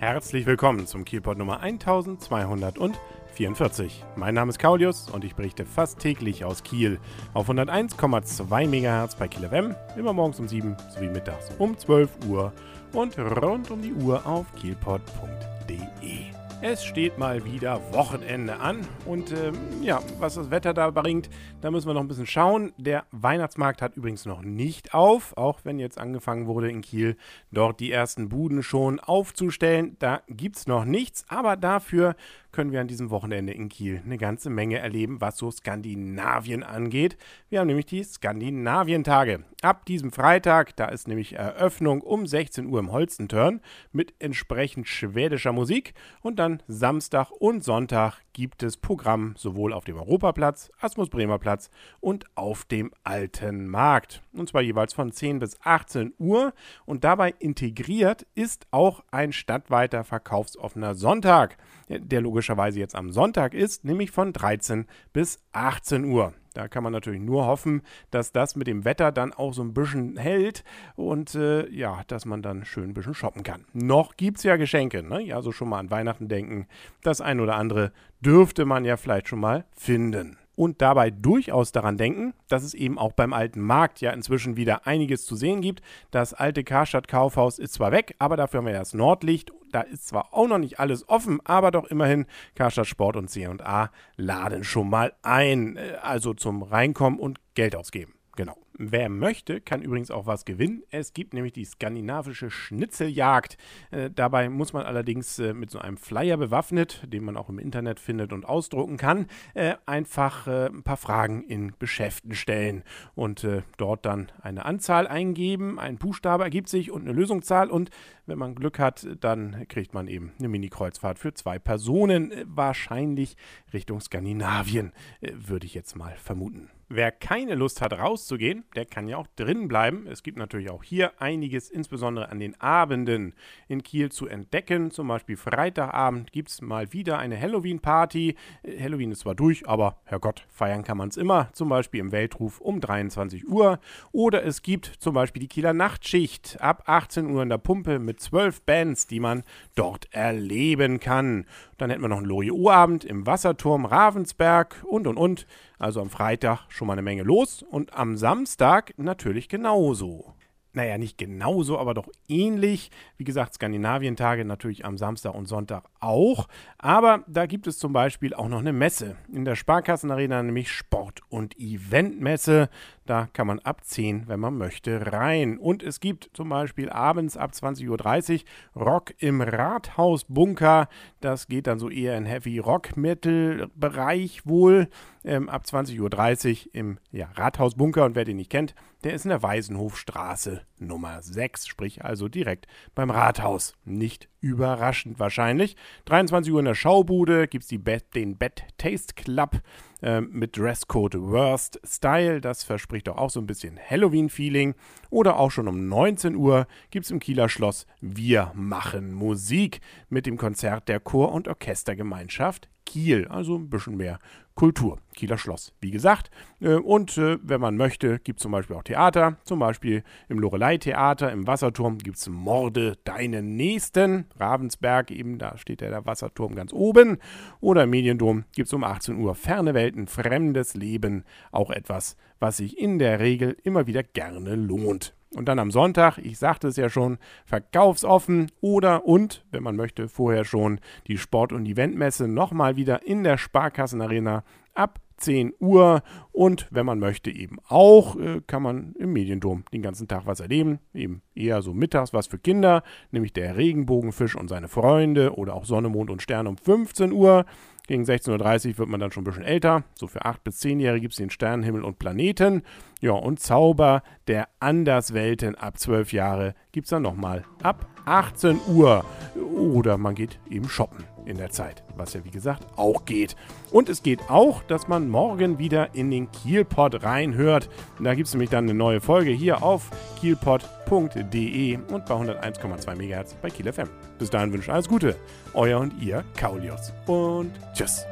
Herzlich willkommen zum Kielpot Nummer 1244. Mein Name ist Kaulius und ich berichte fast täglich aus Kiel auf 101,2 MHz bei Kiel FM, immer morgens um 7 sowie mittags um 12 Uhr und rund um die Uhr auf kielpot.de. Es steht mal wieder Wochenende an und ähm, ja, was das Wetter da bringt, da müssen wir noch ein bisschen schauen. Der Weihnachtsmarkt hat übrigens noch nicht auf, auch wenn jetzt angefangen wurde in Kiel dort die ersten Buden schon aufzustellen. Da gibt es noch nichts, aber dafür können wir an diesem Wochenende in Kiel eine ganze Menge erleben, was so Skandinavien angeht. Wir haben nämlich die Skandinavientage. Ab diesem Freitag, da ist nämlich Eröffnung um 16 Uhr im Holstentörn mit entsprechend schwedischer Musik und dann Samstag und Sonntag gibt es Programm sowohl auf dem Europaplatz, Asmus Bremer Platz und auf dem Alten Markt. Und zwar jeweils von 10 bis 18 Uhr. Und dabei integriert ist auch ein stadtweiter verkaufsoffener Sonntag, der logischerweise jetzt am Sonntag ist, nämlich von 13 bis 18 Uhr. Da kann man natürlich nur hoffen, dass das mit dem Wetter dann auch so ein bisschen hält und äh, ja, dass man dann schön ein bisschen shoppen kann. Noch gibt es ja Geschenke, ne? Also schon mal an Weihnachten denken. Das ein oder andere dürfte man ja vielleicht schon mal finden und dabei durchaus daran denken, dass es eben auch beim alten Markt ja inzwischen wieder einiges zu sehen gibt. Das alte Karstadt Kaufhaus ist zwar weg, aber dafür haben wir das Nordlicht. Da ist zwar auch noch nicht alles offen, aber doch immerhin Karstadt Sport und C&A laden schon mal ein, äh, also zum Reinkommen und Geld ausgeben. Genau. Wer möchte, kann übrigens auch was gewinnen. Es gibt nämlich die skandinavische Schnitzeljagd. Äh, dabei muss man allerdings äh, mit so einem Flyer bewaffnet, den man auch im Internet findet und ausdrucken kann, äh, einfach äh, ein paar Fragen in Geschäften stellen und äh, dort dann eine Anzahl eingeben. Ein Buchstabe ergibt sich und eine Lösungszahl und wenn man Glück hat, dann kriegt man eben eine Mini-Kreuzfahrt für zwei Personen, äh, wahrscheinlich Richtung Skandinavien, würde ich jetzt mal vermuten. Wer keine Lust hat rauszugehen, der kann ja auch drin bleiben. Es gibt natürlich auch hier einiges, insbesondere an den Abenden in Kiel zu entdecken. Zum Beispiel Freitagabend gibt es mal wieder eine Halloween-Party. Äh, Halloween ist zwar durch, aber Herrgott, feiern kann man es immer. Zum Beispiel im Weltruf um 23 Uhr. Oder es gibt zum Beispiel die Kieler Nachtschicht ab 18 Uhr in der Pumpe mit zwölf Bands, die man dort erleben kann. Dann hätten wir noch einen Loriot-Abend im Wasserturm Ravensberg und und und. Also am Freitag schon mal eine Menge los und am Samstag natürlich genauso naja, nicht genauso, aber doch ähnlich. Wie gesagt, Skandinavientage natürlich am Samstag und Sonntag auch. Aber da gibt es zum Beispiel auch noch eine Messe. In der Sparkassenarena nämlich Sport- und Eventmesse. Da kann man ab 10, wenn man möchte, rein. Und es gibt zum Beispiel abends ab 20.30 Uhr Rock im Rathausbunker. Das geht dann so eher in Heavy Rock Metal Bereich wohl. Ähm, ab 20.30 Uhr im ja, Rathausbunker. Und wer den nicht kennt, der ist in der Weisenhofstraße Nummer 6, sprich also direkt beim Rathaus. Nicht überraschend wahrscheinlich. 23 Uhr in der Schaubude gibt es den Bad Taste Club äh, mit Dresscode Worst Style. Das verspricht doch auch so ein bisschen Halloween-Feeling. Oder auch schon um 19 Uhr gibt es im Kieler Schloss Wir machen Musik mit dem Konzert der Chor- und Orchestergemeinschaft Kiel. Also ein bisschen mehr Kultur. Kieler Schloss, wie gesagt. Äh, und äh, wenn man möchte, gibt es zum Beispiel auch Theater. Zum Beispiel im Lorelei-Theater, im Wasserturm gibt es Morde deinen Nächsten. Ravensberg, eben da steht ja der Wasserturm ganz oben. Oder im Mediendom gibt es um 18 Uhr Ferne Welten, fremdes Leben. Auch etwas, was sich in der Regel immer wieder gerne lohnt. Und dann am Sonntag, ich sagte es ja schon, verkaufsoffen oder und, wenn man möchte, vorher schon die Sport- und Eventmesse nochmal wieder in der Sparkassenarena ab 10 Uhr und wenn man möchte eben auch, äh, kann man im Mediendom den ganzen Tag was erleben. Eben eher so mittags was für Kinder, nämlich der Regenbogenfisch und seine Freunde oder auch Sonne, Mond und Sterne um 15 Uhr. Gegen 16.30 Uhr wird man dann schon ein bisschen älter. So für 8- bis 10-Jährige gibt es den Sternenhimmel und Planeten. Ja, und Zauber der Anderswelten ab 12 Jahre gibt es dann nochmal ab 18 Uhr. Oder man geht eben shoppen in der Zeit, was ja wie gesagt auch geht. Und es geht auch, dass man morgen wieder in den Kielpot reinhört. Da gibt es nämlich dann eine neue Folge hier auf kielpot.de und bei 101,2 MHz bei Kiel FM. Bis dahin wünsche ich alles Gute. Euer und ihr Kaulius. Und tschüss.